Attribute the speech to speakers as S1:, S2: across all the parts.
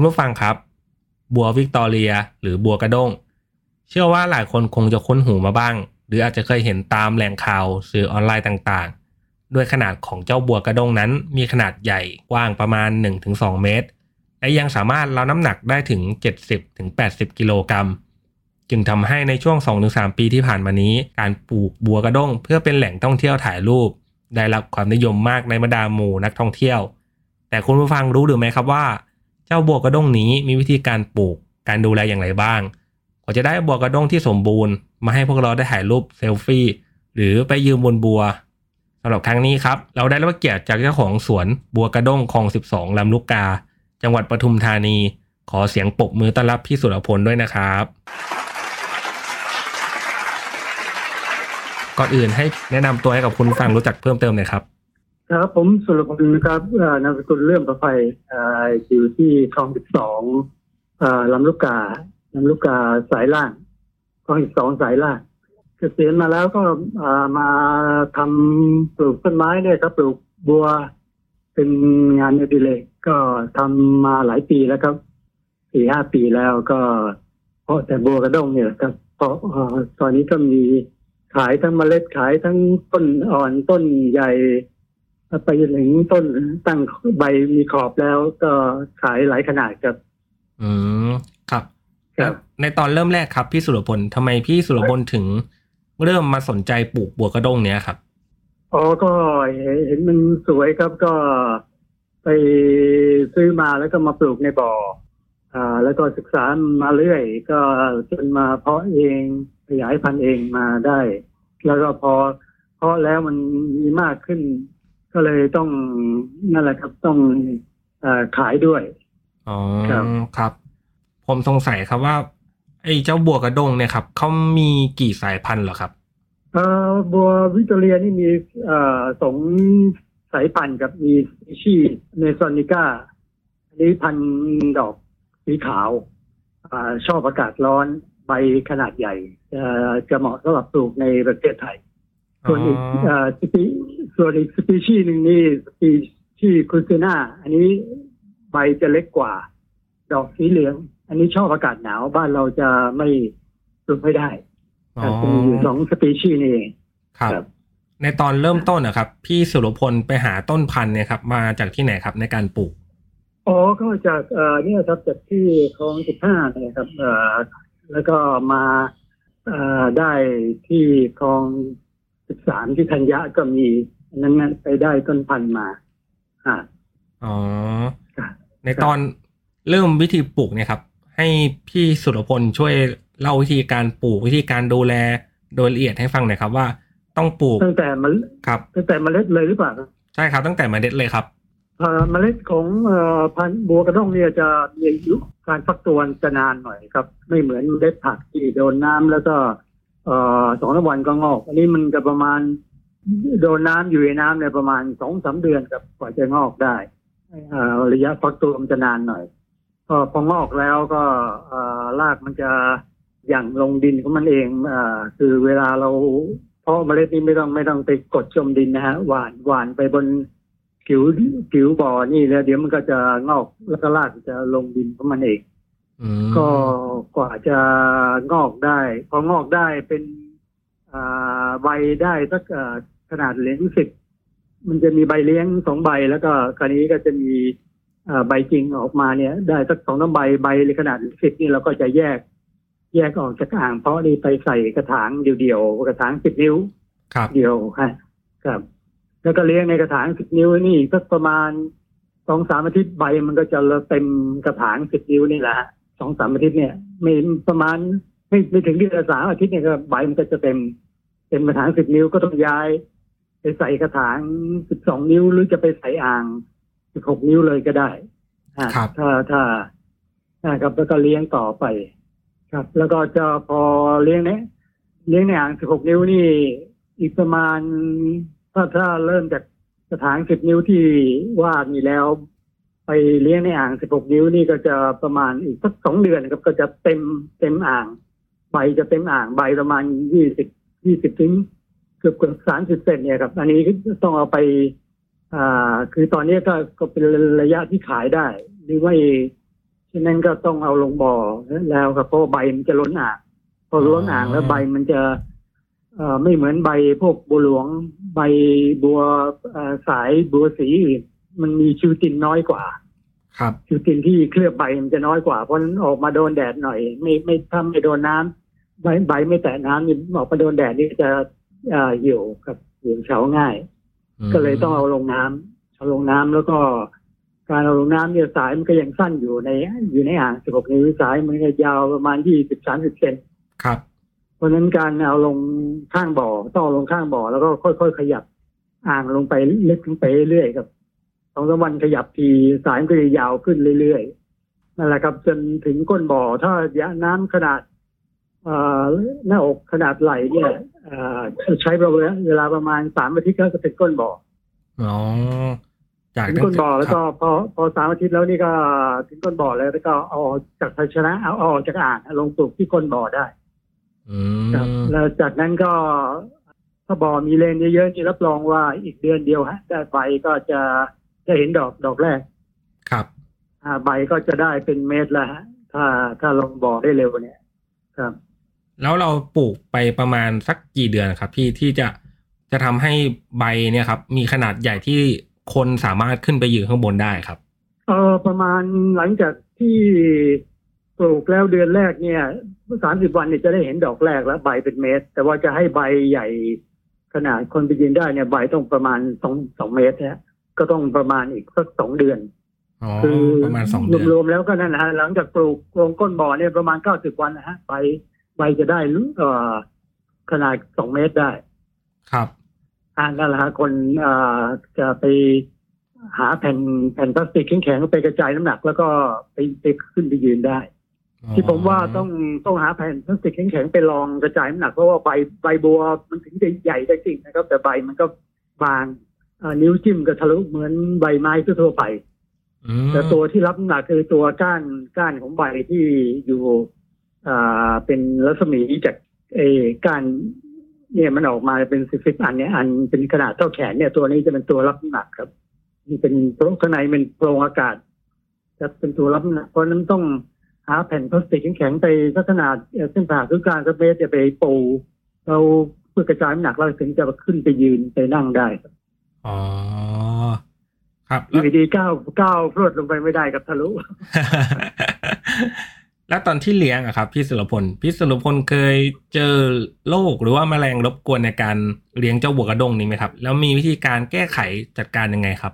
S1: คุณผู้ฟังครับ บัววิกตอเรีย หรือบัวกระด้ง เชื่อว่าหลายคนคงจะคุ้นหูมาบ้าง หรืออาจจะเคยเห็นตามแหล่งข่าวสื่อออนไลน์ต่างๆ ด้วยขนาดของเจ้าบัวกระด้งนั้น มีขนาดใหญ่กว้างประมาณ 1-2 เมตร และยังสามารถรับน้ำหนักได้ถึง 70-80 กิโลกรัมจึงทำให้ในช่วง 2-3 ปีที่ผ่านมานี้ การปลูกบัวกระด้ง เพื่อเป็นแหล่งท่องเที่ยวถ่ายรูป ได้รับความนิยมมากในบรรดาหมู่นักท่องเที่ยว แต่คุณผู้ฟังรู้หรือไม่ครับว่า เจ้าบัวกระด้งนี้มีวิธีการปลูกการดูแลอย่างไรบ้างกว่าจะได้บัวกระด้งที่สมบูรณ์ มาให้พวกเราได้ถ่ายรูปเซลฟี่หรือไปยืมบนบัวสำหรับครั้งนี้ครับ เราได้รับเกียรติจากเจ้าของสวนบัวกระด้งคลอง 12 ลำลูกกา จังหวัดปทุมธานี ขอเสียงปรบมือต้อนรับพี่สุรพลด้วยนะครับ ก่อนอื่นให้แนะนำตัวให้กับคุณฟังรู้จักเพิ่มเติมหน่อยครับ
S2: ครับผมสุรพลนะครับนามสกุลเลื่อมประไฟออยู่ที่คลองสิบสองลำลูกกาลำลูกกาสายล่างคลองสิบสองสายล่างเกษียณมาแล้วก็มาทำปลูกต้นไม้เนี่ยครับ ปลูกบัวเป็นงานอดิเรกก็ทำมาหลายปีแล้วครับสี่ห้าปีแล้วก็เพราะแต่บัวกระด้งเนี่ยครับเพราะตอนนี้ก็มีขายทั้งเมล็ดขายทั้งต้นอ่อนต้นใหญ่ ไปจนถึงต้นตั้งใบมีขอบแล้วก็ขายหลายขนาดครับ
S1: อืมครับ
S2: ครับ
S1: ในตอนเริ่มแรกครับ พี่สุรพลทำไมพี่สุรพลถึงเริ่มมาสนใจปลูกบัวกระด้งเนี้ยครับ
S2: อ๋อก็เห็นมันสวยครับก็ไปซื้อมาแล้วก็มาปลูกในบ่อ อ่า แล้วก็ศึกษามาเรื่อย ก็จนมาเพาะเองขยายพันธุ์เองมาได้ แล้วก็พอเพาะแล้วมันมีมากขึ้น ก็เลยต้องนั่นแหละครับต้องอาขายด้วย
S1: อ๋อ
S2: ครับ
S1: ครับ ผมสงสัยครับว่า ไอ้เจ้าบัวกระด้งเนี่ยครับเขามีกี่สายพันธุ์เหรอครับ
S2: เอ่อบัววิกตอเรียนี่มีเอ่อสองสายพันธุ์กับมีสปีชีส์เนซอนิก้าอันนี้พันธุ์ดอกสีขาวอ่าชอบอากาศร้อนใบขนาดใหญ่เอ่อจะเหมาะสำหรับปลูกในประเทศไทย ส่วนอีก
S1: อ๋อ
S2: เอ่อ สปีส่วนอีกสปีชีส์หนึ่งนี่สปีชีส์คุซน่าอันนี้ใบจะเล็กกว่า ดอกสีเหลือง อันนี้ชอบอากาศหนาวบ้านเราจะไม่ปลูกไม่ได้
S1: อ๋อ
S2: แต่จะมีอยู่สองสปีชีส์นี่เอง
S1: ครับ
S2: ครับ
S1: ในตอนเริ่มต้นนะครับ พี่สุรพลไปหาต้นพันธุ์เนี่ยครับ มาจากที่ไหนครับในการปลูก
S2: อ๋อก็จากเอ่อเนี่ยครับจากที่คลองสิบห้าเนี่ยครับเอ่อแล้วก็มาเอ่อได้ที่คลองสิบสามที่ธัญญะก็มีอั นนั้นนะไปได้ต้นพันธุ์มาอ่า
S1: อ๋อ
S2: ครับ
S1: ในตอนเริ่มวิธีปลูกเนี่ยครับ ให้พี่สุรพลช่วยเล่าวิธีการปลูกวิธีการดูแลโดยละเอียดให้ฟังหน่อยครับว่าต้องปลูก
S2: ตั้งแต่มัน
S1: ครับ
S2: ตั้งแต่เมล็ดเลยหรือเปล่าครับ
S1: ใช่ครับตั้งแต่เมล็ดเลยครับ
S2: เอ่อเมล็ดของเอ่อพันธุ์บัวกระด้งเนี่ยจะมีอายุการฟักตัวจะนานหน่อยครับ ไม่เหมือนเมล็ดผักที่โดนน้ำแล้วก็เอ่อสองสามวันก็งอก อันนี้มันจะประมาณ โดนน้ำอยู่ในน้ำเนี่ยประมาณสองสามเดือนครับกว่าจะงอกได้เอ่อระยะฟักตัวมันจะนานหน่อยพอพองอกแล้วก็เอ่อรากมันจะหยั่งลงดินของมันเองเอ่อคือเวลาเราเพาะเมล็ดนี้ไม่ต้องไม่ต้องไปกดจมดินนะฮะหวานหวานไปบนผิวผิวบ่อนี่แล้ว เดี๋ยวมันก็จะงอกแล้วก็รากจะลงดินของมันเอง
S1: อืม
S2: ก็กว่าจะงอกได้ พองอกได้เป็นอ่าใบได้สักอ่า ขนาดเหลี้ยงสิบมันจะมีใบเลี้ยงสองใบแล้วก็คราวนี้ก็จะมีอ่าใบจริงออกมาเนี่ย ได้สักสองน้ำใบใบขนาดสิบนี่เราก็จะแยก แยกออกจากอ่าง เพราะนี่ไปใส่กระถางเดี่ยวๆกระถางสิบนิ้ว
S1: ครับ
S2: เดียวฮะครับ แล้วก็เลี้ยงในกระถางสิบนิ้วนี่สักประมาณสองสามอาทิตย์ใบมันก็จะเต็มกระถางสิบนิ้วนี่แหละสองสามอาทิตย์เนี่ยไม่ประมาณไม่ไม่ถึงเดือนละสามอาทิตย์เนี่ยก็ใบมันก็จะเต็มเต็มกระถางสิบนิ้วก็ต้องย้าย ไปใส่กระถางสิบสองนิ้วหรือจะไปใส่อ่างสิบหกนิ้วเลยก็ได้อ่า
S1: ครับ
S2: ถ้าถ้านะครับแล้วก็เลี้ยงต่อไป ครับ แล้วก็จะพอเลี้ยงเนี้ยเลี้ยงในอ่างสิบหกนิ้วนี่ อีกประมาณ ถ้าถ้าเริ่มจากกระถางสิบนิ้วที่วาดนี่แล้ว ไปเลี้ยงในอ่างสิบหกนิ้วนี่ก็จะประมาณอีกสักสองเดือนครับก็จะเต็มเต็มอ่าง ใบจะเต็มอ่างใบประมาณยี่สิบยี่สิบถึง เกือบเกือบสามสิบเซนเนี่ยครับ อันนี้ต้องเอาไป อ่า คือตอนนี้ก็ก็เป็นระยะที่ขายได้ หรือไม่ฉะนั้นก็ต้องเอาลงบ่อแล้วครับเพราะว่าใบมันจะล้นอ่างพอล้นอ่างแล้วใบมันจะเอ่อไม่เหมือนใบพวกบัวหลวง ใบบัวเอ่อสายบัวสีอื่นมันมีชิวตินน้อยกว่า
S1: ครับ
S2: ชิวตินที่เคลือบใบมันจะน้อยกว่าเพราะฉะนั้นออกมาโดนแดดหน่อย ไม่ไม่ถ้าไม่โดนน้ำใบใบไม่แตะน้ำนี่ออกมาโดนแดดนี่จะ เอ่อเหี่ยวครับเหี่ยวเฉาง่าย ก็เลยต้องเอาลงน้ำเอาลงน้ำแล้วก็การเอาลงน้ำเนี่ยสายมันก็ยังสั้นอยู่ในอยู่ในอ่าง16นิ้วสายมันก็ยาวประมาณ20 30เซน
S1: ครับ
S2: เพราะฉะนั้นการเอาลงข้างบ่อต้องเอาลงข้างบ่อแล้วก็ค่อยๆขยับ อ่างลงไปลึกลงไปเรื่อยๆครับสองสามวันขยับทีสายมันก็จะยาวขึ้นเรื่อยๆนั่นแหละครับ จนถึงก้นบ่อถ้ายะน้ำขนาดเอ่อหน้าอกขนาดไหลเนี่ยเอ่อ ใช้เวลาประมาณสามอาทิตย์ก็จะเป็นก้นบ่อ
S1: อ๋อจาก
S2: ถึงก้นบ่อแล้วก็พอพอสามอาทิตย์แล้วนี่ก็ถึงก้นบ่อแล้วแล้วก็เอาออกจากภาชนะเอาเอาออกจากอ่างลงปลูกที่ก้นบ่อได้
S1: อื
S2: ครับ
S1: ม
S2: แล้วจากนั้นก็ถ้าบ่อมีเลนเยอะๆนี่รับรองว่าอีกเดือนเดียวฮะได้ใบก็จะจะเห็นดอกดอกแรก
S1: ครับ
S2: อ่าใบก็จะได้เป็นเม็ดแล้วฮะถ้าถ้าลงบ่อได้เร็วเนี่ย ครับ
S1: แล้วเราปลูกไปประมาณสักกี่เดือนครับพี่ที่จะจะทำให้ใบเนี่ยครับ มีขนาดใหญ่ที่คนสามารถขึ้นไปยืนข้างบนได้ครับ
S2: เออประมาณหลังจากที่ปลูกแล้วเดือนแรกเนี่ยสามสิบวันเนี่ยจะได้เห็นดอกแรกแล้วใบเป็นเม็ดแต่ว่าจะให้ใบใหญ่ขนาดคนไปยืนได้เนี่ยใบต้องประมาณสองสองเมตรนะก็ต้องประมาณอีกสักสองเดือน
S1: อ๋อ
S2: คือ
S1: ประมาณสองเดือน
S2: รวมๆแล้วก็นั่นนะฮะหลังจากปลูกลงก้นบ่อเนี่ยประมาณเก้าสิบวันนะฮะใบ ใบจะได้เอ่อขนาดสองเมตรได้
S1: ครับ
S2: อ่านั่นแหละฮะคนเอ่อจะไปหาแผ่นแผ่นพลาสติกแข็งๆไปกระจายน้ำหนัก แล้วก็ไปไปขึ้นไปยืนได้ ที่ผมว่าต้องต้องหาแผ่นพลาสติกแข็งๆไปลองกระจายน้ำหนักเพราะว่าใบใบบัวมันถึงจะใหญ่ได้จริงนะครับ แต่ใบมันก็บางเอ่อนิ้วจิ้มก็ทะลุเหมือนใบไม้ทั่วๆไป
S1: อืม
S2: แต่ตัวที่รับน้ำหนักคือตัวก้านก้านของใบที่อยู่ อ่าเป็นรัศมีจากเออก้านเนี่ยมันออกมาเป็นสิบสิบอันเนี่ยอันเป็นขนาดเท่าแขนเนี่ยตัวนี้จะเป็นตัวรับน้ำหนักครับนี่เป็นโพรงข้างในเป็นโพรงอากาศจะเป็นตัวรับน้ำหนักเพราะฉะนั้นต้องหาแผ่นพลาสติกแข็งๆไปสักขนาดเอ่อเส้นผ่าศูนย์กลางสักเมตรจะไปปูเราเพื่อกระจายน้ำหนักเราถึงจะขึ้นไปยืนไปนั่งได้ครับ
S1: อ๋อครับ
S2: อ
S1: แล้ว
S2: ยู่ดีๆก้าวก้าวพรวดลงไปไม่ได้กับทะลุ
S1: แล้วตอนที่เลี้ยงอะครับพี่สุรพลพี่สุรพลเคยเจอโรคหรือว่าแมลงรบกวนในการเลี้ยงเจ้าบัวกระดงนี้ไหมครับ แล้วมีวิธีการแก้ไขจัดการยังไงครับ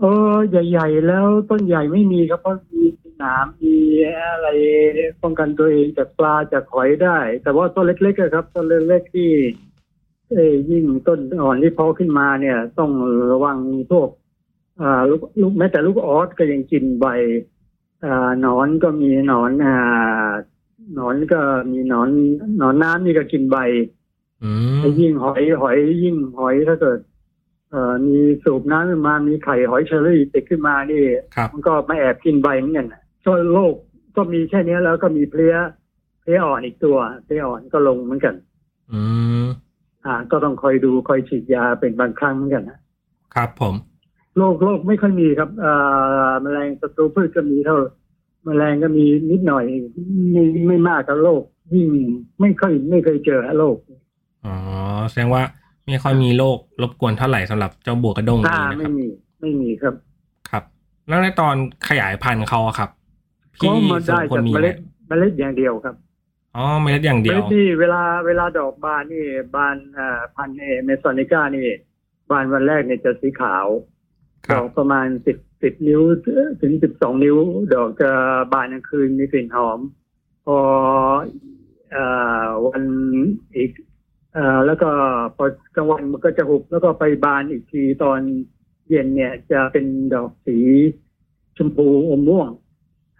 S2: เออใหญ่ๆแล้วต้นใหญ่ไม่มีครับเพราะมีหนามมีอะไรป้องกันตัวเองจากปลาจากหอยได้ แต่ว่าต้นเล็กๆครับต้นเล็กๆที่เอ้ยยิ่งต้นอ่อนที่เพาะขึ้นมาเนี่ย ต้องระวังพวกอ่าลูกแม้แต่ลูกออสก็ยังกินใบ หนอนก็มีหนอนอ่าหนอนก็มีหนอนหนอนน้ำนี่ก็กินใบ
S1: อืม
S2: แล้วยิ่งหอยหอยยิ่งหอยถ้าเกิดเอ่อมีสูบน้ำขึ้นมา มีไข่หอยเชอรี่ติดขึ้นมานี่
S1: ครับ
S2: มันก็มาแอบกินใบเหมือนกันน่ะช่วยโรคก็มีแค่เนี้ยแล้วก็มีเพลี้ยเพลี้ยอ่อนอีกตัวเพลี้ยอ่อนก็ลงเหมือนกัน
S1: อืม
S2: อ่า ก็ต้องคอยดูคอยฉีดยาเป็นบางครั้งเหมือนกันนะครับ
S1: ผม
S2: โรคโรคไม่ค่อยมีครับเอ่อแมลงศัตรูพืชก็มีเท่าแมลงก็มีนิดหน่อยไม่ไม่มากกับโรคยิ่งไม่ค่อยไม่เคยเจอโรค
S1: อ๋อแสดงว่าไม่ค่อยมีโรครบกวนเท่าไหร่สำหรับเจ้าบัวกระด้ง
S2: อ่า
S1: นี้นะค
S2: ไม่
S1: รับ
S2: มีไม่มีครับ
S1: ครับ แล้วในตอนขยายพันธุ์เขาอะครับ
S2: ก็
S1: พี่
S2: มา
S1: สุ
S2: ได้
S1: รพล
S2: จาก
S1: มี
S2: เม
S1: ไหม
S2: ล็ดเมล็ดอย่างเดียวครับ
S1: อ๋อเมล็ดอย่าง
S2: เม
S1: เดียว
S2: ล็ดนี่เวลาเวลาดอกบานนี่บานอ่าพันธุ์เมซอนิก้านี่ บานวันแรกเนี่ยจะสีขาว
S1: ค
S2: ด
S1: รั
S2: อบกประมาณสิบสิบนิ้วถึงสิบสองนิ้ว ดอกจะบานกลางคืนมีกลิ่นหอม พอเอ่อวันอีกเอ่อแล้วก็พอกลางวันมันก็จะหุบแล้วก็ไปบานอีกทีตอนเย็นเนี่ยจะเป็นดอกสีชมพูอมม่วง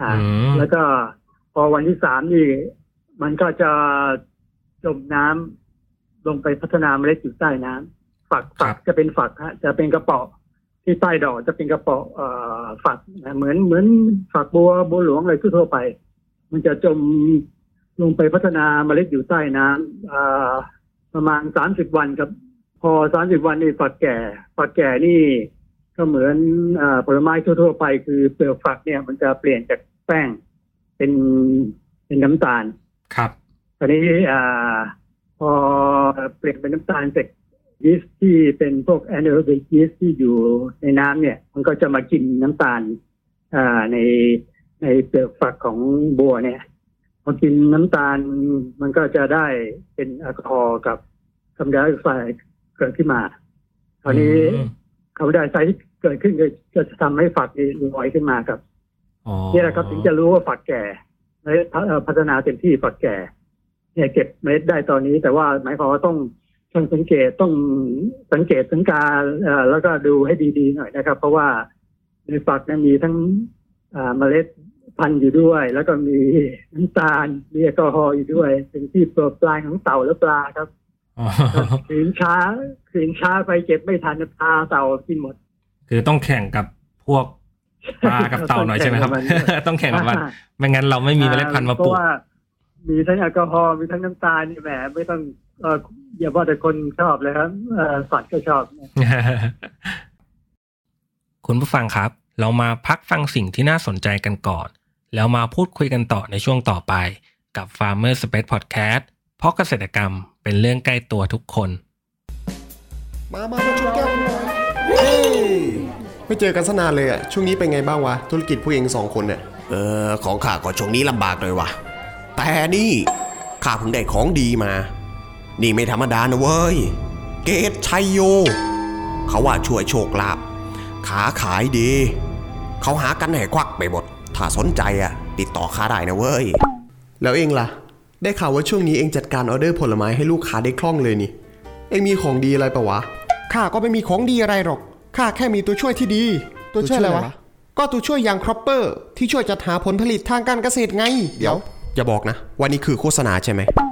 S2: อ่า
S1: อืม
S2: แล้วก็พอวันที่สามนี่มันก็จะจมน้ำลงไปพัฒนาเมล็ดอยู่ใต้น้ำฝักฝักจะเป็นฝักฮะจะเป็นกระเป๋อ ที่ใต้ดอกจะเป็นกระเป๋อเอ่อฝักนะเหมือนเหมือนฝักบัวบัวหลวงอะไรทั่วๆไป มันจะจมลงไปพัฒนาเมล็ดอยู่ใต้น้ำเอ่อประมาณสามสิบวันครับ พอสามสิบวันนี่ฝักแก่ฝักแก่นี่ก็เหมือนเออผลไม้ทั่ว ๆ ไป คือเปลือกฝักเนี่ย มันจะเปลี่ยนจากแป้งเป็นเป็นน้ำตาล
S1: ครับ
S2: ตอนนี้อ่าพอเปลี่ยนเป็นน้ำตาลเสร็จ ยีสต์ที่เป็นพวก anaerobic ยีสต์ที่อยู่ในน้ำเนี่ย มันก็จะมากินน้ำตาลอ่าในในเปลือกฝักของบัวเนี่ยพอกินน้ำตาลมันก็จะได้เป็นแอลกอฮอล์กับคาร์บอนไดออกไซด์เกิดขึ้นมาคราวนี้
S1: อืม
S2: คาร์บอนไดออกไซด์ที่เกิดขึ้นก็ก็จะทำให้ฝักนี่ลอยขึ้นมาครับ
S1: อ๋อ
S2: นี่แหละครับถึงจะรู้ว่าฝักแก่และเอ่อพัฒนาเต็มที่ฝักแก่ เนี่ยเก็บเม็ดได้ตอนนี้ แต่ว่าหมายความว่าต้อง ช่างสังเกตต้องสังเกตสังการเอ่อแล้วก็ดูให้ดีๆหน่อยนะครับ เพราะว่าในฝักนั้นมีทั้งอ่าเมล็ดพันธุ์อยู่ด้วย แล้วก็มีน้ำตาลมีแอลกอฮอล์อยู่ด้วย เป็นที่โปรดปลายของเต่าและปลาครับ
S1: อ๋อ
S2: ขืนช้าขืนช้าไปเก็บไม่ทันปลาเต่ากินหมด
S1: คือต้องแข่งกับพวกปลากับเต่าหน่อยใช่ไหมครับ ต้องแข่งกับมันไม่งั้นเราไม่มีเมล็ดพันธุ์มาปลู
S2: เพ
S1: ก
S2: ราะว่ามีทั้งแอลกอฮอล์มีทั้งน้ำตาลนี่แหมไม่ต้องเอออย่าว่าแต่คนชอบเลยครับเออสัตว์ก็ชอบ
S1: คุณผู้ฟังครับ เรามาพักฟังสิ่งที่น่าสนใจกันก่อน แล้วมาพูดคุยกันต่อในช่วงต่อไปกับ Farmer Space Podcast เพราะเกษตรกรรมเป็นเรื่องใกล้ตัวทุกคน
S3: มามามาชนแก้วกันหน่อยเฮ้ยไม่เจอกันสนานเลยอะช่วงนี้เป็นไงบ้างวะ ธุรกิจผู้เองสองคนเนี่ย
S4: เออ ของข้าก็ช่วงนี้ลำบากเลยว่ะแต่นี่ข้าเพิ่งได้ของดีมา นี่ไม่ธรรมดานะเว้ย เกตชัยโย เขาว่าช่วยโชคลาภขาขายดี เขาหากันให้ควักไปหมด ถ้าสนใจอะติดต่อข้าได้นะเว้ย
S3: แล้วเองล่ะ ได้ข่าวว่าช่วงนี้เองจัดการออเดอร์ผลไม้ให้ลูกค้าได้คล่องเลยนี่ เองมีของดีอะไรปะวะ
S5: ข้าก็ไม่มีของดีอะไรหรอก ข้าแค่มีตัวช่วยที่ดี ตัวช่วยอะไร
S3: ตัวช่วยอะไร
S5: วะ
S3: วะ
S5: ก็ตัวช่วยอย่าง Cropper ที่ช่วยจัดหาผลผลิตทางการเกษตรไง
S3: เดี๋ยว อย่าบอกนะว่านี่คือโฆษณาใช่ไหม
S4: ใ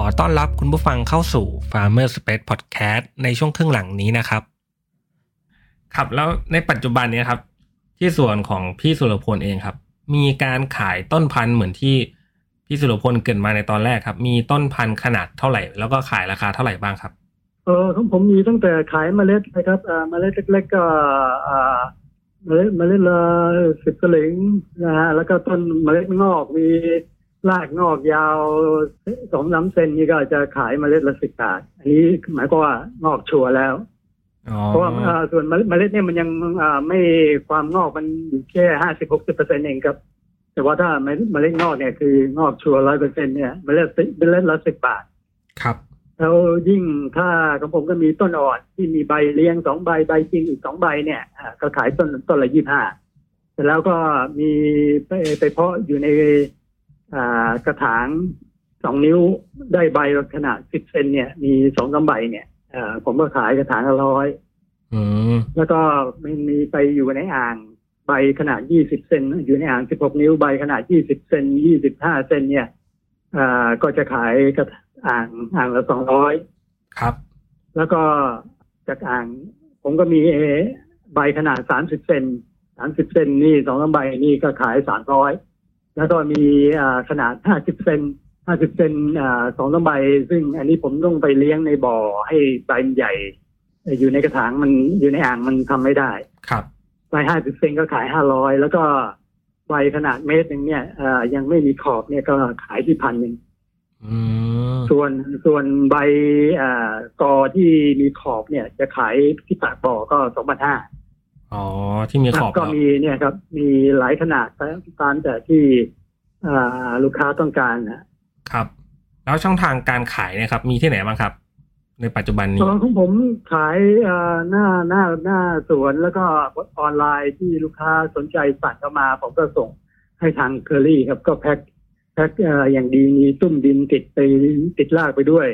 S1: ขอต้อนรับคุณผู้ฟังเข้าสู่ Farmer Space Podcast ในช่วงครึ่งหลังนี้นะครับ ครับแล้วในปัจจุบันเนี่ยครับ ที่ส่วนของพี่สุรพลเองครับ มีการขายต้นพันธุ์เหมือนที่พี่สุรพลเกรินมาในตอนแรกครับ มีต้นพันธุ์ขนาดเท่าไหร่ แล้วก็ขายราคาเท่าไหร่บ้างครับ
S2: เออของผมมีตั้งแต่ขายเมล็ดนะครับอ่าเมล็ดเล็กๆก็อ่าเมล็ดเมล็ดละสิบสลึงนะฮะแล้วก็ต้นเมล็ดงอกมี รากงอกยาวสองสามเซนนี่ก็จะขายเมล็ดละสิบบาท อันนี้หมายความว่างอกชัวร์แล้ว
S1: อ๋อ
S2: เพราะว่าอ่าส่วนเมล็ดเมล็ดเนี่ยมันยังอ่าไม่ความงอกมันอยู่แค่ห้าสิบหกสิบเปอร์เซ็นต์เองครับ แต่ว่าถ้าเมล็ดเมล็ดงอกเนี่ยคืองอกชัวร้อยเปอร์เซ็นต์เนี่ยเมล็ดเมล็ดละสิบบาท
S1: ครับ
S2: แล้วยิ่งถ้าของผมก็มีต้นอ่อนที่มีใบเลี้ยงสองใบใบจริงอีกสองใบเนี่ยอ่าก็ขายต้นต้นละยี่ห้าเสร็จแล้วก็มีไปไปเพาะอยู่ในอ่า กระถางสองนิ้วได้ใบขนาดสิบเซนเนี่ยมีสองสามใบเนี่ยอ่าผมก็ขายกระถางละร้อย
S1: อืม
S2: แล้วก็มันมีไปอยู่ในอ่างใบขนาด20เซนอยู่ในอ่าง16นิ้วใบขนาด20เซน25เซนเนี่ยอ่าก็จะขายกระอ่างอ่างละ200
S1: ครับ
S2: แล้วก็จากอ่าง ผมก็มีใบขนาด30เซน30เซนนี่สองลำใบนี่ก็ขาย300 แล้วก็มีอ่าขนาด 50 เซน 50 เซนอ่าสองลำใบ ซึ่งอันนี้ผมต้องไปเลี้ยงในบ่อให้ใบมันใหญ่ อยู่ในกระถางมันอยู่ในอ่างมันทำไม่ได้
S1: ครับ
S2: ใบห้าสิบเซนก็ขายห้าร้อยแล้วก็ใบขนาดเมตรหนึ่งเนี่ยเอ่อยังไม่มีขอบเนี่ยก็ขายที่พันหนึ่ง
S1: อืม
S2: ส่วนส่วนใบเอ่อกอที่มีขอบเนี่ย จะขายที่ปากบ่อก็สองพันห้า
S1: อ๋อที่มีขอบ
S2: ก็
S1: แล้ว
S2: มีเนี่ยครับ มีหลายขนาดตามแต่ที่อ่าลูกค้าต้องการนะ
S1: ครับ แล้วช่องทางการขายเนะครับ มีที่ไหนบ้างครับ ในปัจจุบันนี้
S2: ส่วนของผมขายเอ่อหน้าหน้าหน้าสวนแล้วก็ออนไลน์ที่ลูกค้าสนใจสั่งเข้ามา ผมก็ส่งให้ทางเคอรี่ครับก็แพ็คแพ็คเอ่ออย่างดีมีตุ้มดินติดไปติดลากไปด้วย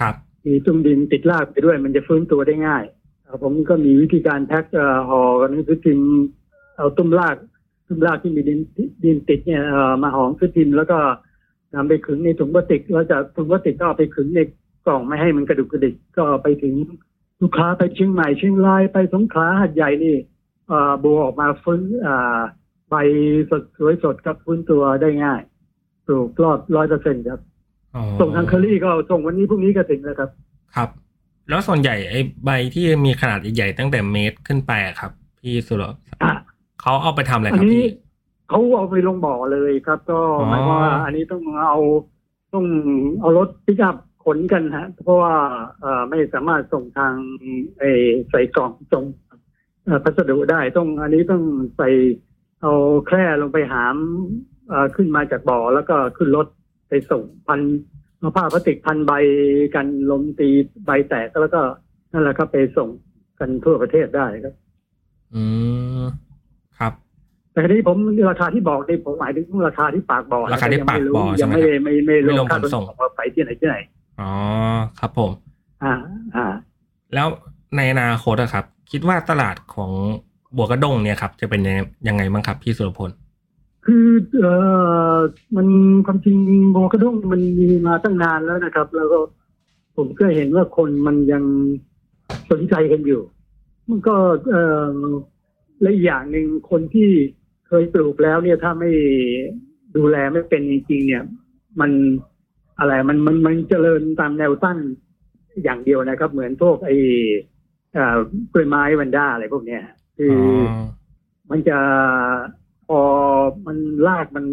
S1: ครับ
S2: มีตุ้มดินติดลากไปด้วย มันจะฟื้นตัวได้ง่ายเอ่อ ผมก็มีวิธีการแพ็คเอ่อห่อกันหนังสือพิมพ์เอาตุ้มลากตุ้มลากที่มีดินดินติดเนี่ยเอ่อมาห่อหนังสือพิมพ์แล้วก็นำไปขึงในถุงพลาสติกแล้วจากถุงพลาสติกก็เอาไปขึงในกล่องไม่ให้มันกระดุกกระดิกก็ไปถึงลูกค้าไปเชียงใหม่เชียงรายไปสงขลาหัดใหญ่นี่เอ่อบัวออกมาฟื้นอ่าใบสดสวยสดครับฟื้นตัวได้ง่ายปลูกรอบร้อยเปอร์เซ็นครับ
S1: อ๋อ
S2: ส่งทางเคอรี่ก็ส่งวันนี้พรุ่งนี้ก็ถึงแล้วครับ
S1: ครับ แล้วส่วนใหญ่ไอ้ใบที่มีขนาดใหญ่ๆตั้งแต่เมตรขึ้นไปอะครับ พี่สุร
S2: อะ
S1: เขาเอาไปทำอะไร
S2: อั
S1: ครับ
S2: นี้
S1: พี่
S2: เขาเอาไปลงบ่อเลยครับ ก็
S1: อ๋อ
S2: หมายความว่า อันนี้ต้องเอาต้องเอารถปิกอัพขนกันฮะ เพราะว่าเอ่อไม่สามารถส่งทางไอ้ใส่กล่องส่งเอ่อพัสดุได้ต้อง อันนี้ต้องใส่เอาแคร่ลงไปหามเอ่อขึ้นมาจากบ่อแล้วก็ขึ้นรถไปส่งพัน เอาผ้าพลาสติกพันใบกันลมตีใบแตกแล้วก็นั่นแหละครับไปส่งกันทั่วประเทศได้ครับ
S1: อืมครับ
S2: แต่ทีนี้ผมราคาที่บอกนี่ผมหมายถึงราคาที่ปากบ่อนะ
S1: ราคาที่ปากบ่อใช่
S2: ยัง
S1: ไหม
S2: ไม่
S1: ครับ
S2: ได้ไม่ไม่
S1: ไม่
S2: ร
S1: ร
S2: ว
S1: ว
S2: ม
S1: ม
S2: ค่า
S1: ข
S2: ข
S1: น
S2: น
S1: ส่
S2: ส่
S1: ง
S2: งว่าไปที่ไหนที่ไหน
S1: อ๋อครับผม
S2: อ่า อ่า
S1: แล้วในอนาคตอะครับ คิดว่าตลาดของบัวกระด้งเนี่ยครับ จะเป็นยังไงยังไงบ้างครับพี่สุรพล
S2: คือเอ่อมันความจริงโมกระด้งมันมีมาตั้งนานแล้วนะครับ แล้วก็ผมก็เห็นว่าคนมันยังสนใจกันอยู่ มันก็เอ่อและอีกอย่างหนึ่งคนที่เคยปลูกแล้วเนี่ยถ้าไม่ดูแลไม่เป็นจริงๆเนี่ย มันอะไรมันมันมันเจริญตามแนวตั้งอย่างเดียวนะครับ เหมือนพวกไอ้เอ่อกล้วยไม้วันด้าอะไรพวกเนี้ยคือ
S1: อ๋
S2: อ
S1: อ
S2: มันจะพอ มันลากมัน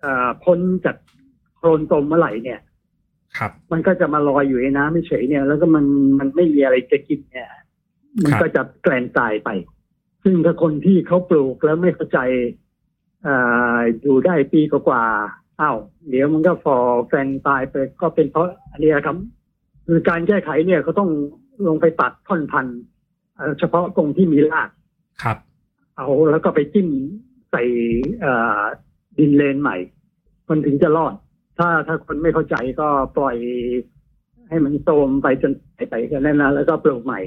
S2: เอ่อพ้นจากโคลนตมเมื่อไหร่เนี่ย
S1: ครับ
S2: มันก็จะมาลอยอยู่ในน้ำไม่เฉยๆเนี่ย แล้วก็มันมันไม่มีอะไรจะกินเนี่ย มันก็จะแกลนตายไป ซึ่งถ้าคนที่เขาปลูกแล้วไม่เข้าใจเอ่ออยู่ได้ปีกว่าๆอ้าวเดี๋ยวมันก็ฟอแกลนตายไปก็เป็นเพราะอันนี้ครับคือการแก้ไขเนี่ยเขาต้องลงไปตัดท่อนพันธุ์เอ่อเฉพาะตรงที่มีราก
S1: ครับ
S2: เอาแล้วก็ไปจิ้มใส่ดินเลนใหม่ มันถึงจะรอด ถ้าถ้าคนไม่เข้าใจก็ปล่อยให้มันโตมไปจนหายไปกันนั่นนะแล้วก็ปลูกใหม่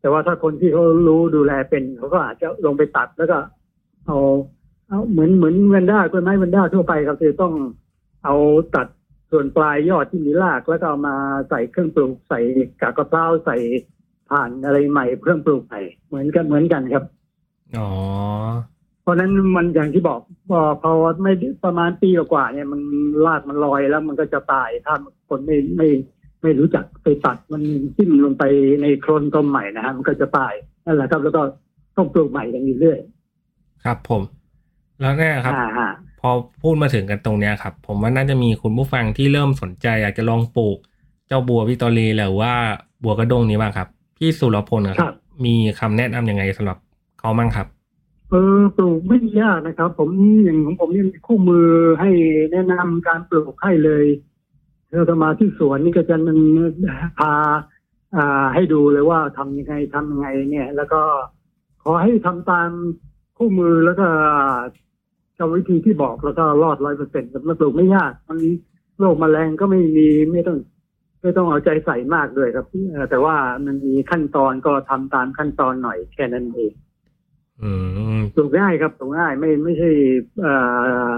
S2: แต่ว่าถ้าคนที่เขารู้ดูแลเป็นเขาก็อาจจะลงไปตัดแล้วก็เอาเอาเหมือนเหมือนแวนด้ากล้วยไม้แวนด้าทั่วไปครับคือต้องเอาตัดส่วนปลายยอดที่มีรากแล้วก็เอามาใส่เครื่องปลูกใส่กากมะเพราใส่ผ่านอะไรใหม่เครื่องปลูกใหม่เหมือนกันเหมือนกันครับ
S1: อ๋อ
S2: เพราะฉะนั้นมันอย่างที่บอกพอพอไม่ประมาณปีกว่าๆเนี่ยมันลากมันลอยแล้วมันก็จะตายถ้าคนไม่ไม่ไม่รู้จักไปตัดมันจิ้มลงไปในโคลนต้มใหม่นะฮะมันก็จะตายนั่นแหละครับ แล้วก็ต้องปลูกใหม่กันอยู่เรื่อย
S1: ครับผม แล้วเนี่ยครับ
S2: อ่าฮะ
S1: พอพูดมาถึงกันตรงเนี้ยครับ ผมว่าน่าจะมีคุณผู้ฟังที่เริ่มสนใจ อยากจะลองปลูก เจ้าบัววิกตอเรียหรือว่าบัวกระด้งนี้บ้างครับ พี่สุรพลนะค
S2: ครั
S1: รับ
S2: บ
S1: มีคำแนะนำยังไงสำหรับเขาบ้างครับ
S2: เออปลูกไม่ยากนะครับ ผมอย่างของผมนี่มีคู่มือให้แนะนำการปลูกให้เลยเธอจะมาที่สวนนี่ก็จะมันพาอ่าให้ดูเลยว่าทำยังไงทำยังไง เนี่ย แล้วก็ขอให้ทำตามคู่มือแล้วก็กรรมวิธีที่บอกแล้วก็รอดร้อยเปอร์เซ็นต์มันปลูกไม่ยากมันโรคแมลงก็ไม่มีไม่ต้องไม่ต้องเอาใจใส่มากด้วยครับแต่ว่ามันมีขั้นตอนก็ทำตามขั้นตอนหน่อยแค่นั้นเอง
S1: อืม
S2: ปลูกง่ายครับปลูกง่ายไม่ไม่ใช่เอ่อ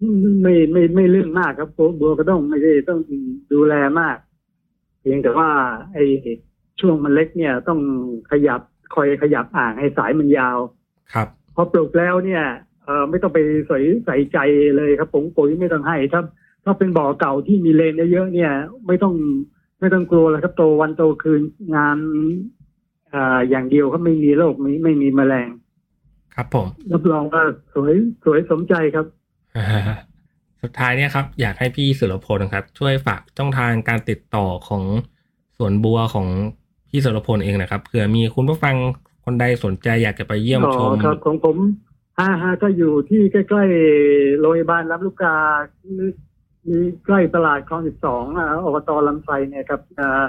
S2: ไม่ไม่ไม่ไม่เรื่องมากครับบัวบัวกระด้งไม่ใช่ต้องดูแลมาก เพียงแต่ว่า ไอ้ช่วงมันเล็กเนี่ย ต้องขยับคอยขยับอ่างให้สายมันยาว
S1: ครับ
S2: พอปลูกแล้วเนี่ยเออไม่ต้องไปใส่ใส่ใจเลยครับผงปุ๋ยไม่ต้องให้ถ้าถ้าเป็นบ่อเก่าที่มีเลนเยอะๆเนี่ย ไม่ต้องไม่ต้องกลัวแล้วครับโตวันโตคืนงานอ่าอย่างเดียวครับไม่มีโรคไม่ไม่มีแมลง
S1: ครับผม
S2: รับรองว่าสวยสวยสมใจครับ
S1: สุดท้ายเนี่ยครับ อยากให้พี่สุรพลครับ ช่วยฝากช่องทางการติดต่อของสวนบัวของพี่สุรพลเองนะครับเผื่อมีคุณผู้ฟังคนใดสนใจอยากจะไปเยี่ยมชม
S2: อ๋อครับของผมฮ่าฮ่าก็อยู่ที่ใกล้ๆโรงพยาบาลลำลูกกามีใกล้ตลาดคลองสิบสองอบตลำไส้เนี่ยครับอ่า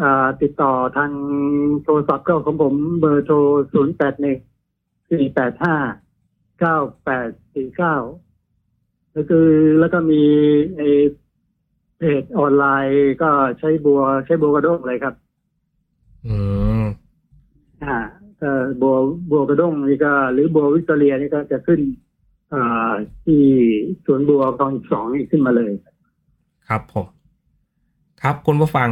S2: อ่าติดต่อทางโทรศัพท์ก็ของผมเบอร์โทรศูนย์แปดหนึ่ง สี่แปดห้าเก้าแปดสี่เก้าแล้วคือแล้วก็มีไอเพจออนไลน์ก็ใช้บัว ใช้บัวกระด้งเลยครับ
S1: อืม
S2: อ่าเอ่อบัวบัวกระด้งนี่ก็ หรือบัววิกตอเรียนี่ก็จะขึ้นอ่าที่สวนบัวคลองสองนี่ขึ้นมาเลย
S1: ครับผมครับคุณผู้ฟัง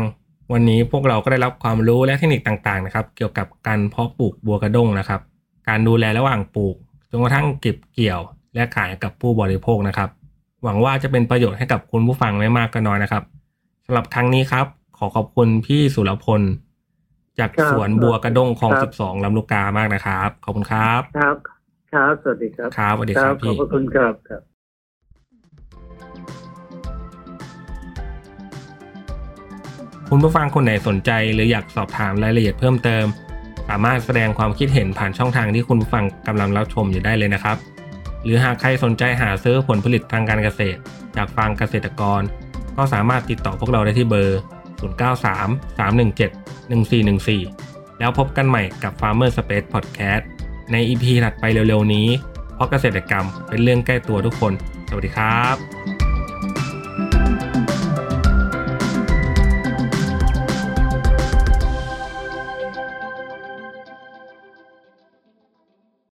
S1: วันนี้พวกเราก็ได้รับความรู้และเทคนิคต่างๆนะครับ เกี่ยวกับการเพาะปลูกบัวกระด้งนะครับ การดูแลระหว่างปลูกจนกระทั่งเก็บเกี่ยว และขายกับผู้บริโภคนะครับ หวังว่าจะเป็นประโยชน์ให้กับคุณผู้ฟังไม่มากก็น้อยนะครับสำหรับครั้งนี้ครับ ขอขอบคุณพี่สุรพลจาก
S2: ครับ
S1: สวนบัวกระด้งคลอง
S2: ครับ
S1: สิบสองลำลูกกามากนะครับ ขอบคุณครับ
S2: ครับ ครับ สวัสดีครับ
S1: ครับสวัสดีครับ
S2: ขอบ
S1: พี่
S2: พระคุณครับครับ
S1: คุณผู้ฟังคนไหนสนใจหรืออยากสอบถามรายละเอียดเพิ่มเติม สามารถแสดงความคิดเห็นผ่านช่องทางที่คุณฟังกำลังรับชมอยู่ได้เลยนะครับ หรือหากใครสนใจหาซื้อผลผลิตทางการเกษตร จากฟาร์มเกษตรกร ก็สามารถติดต่อพวกเราได้ที่เบอร์ 093 317 1414 แล้วพบกันใหม่กับ Farmer Space Podcast ใน EP ถัดไปเร็วๆนี้ เพราะเกษตรกรรมเป็นเรื่องใกล้ตัวทุกคน สวัสดีครับ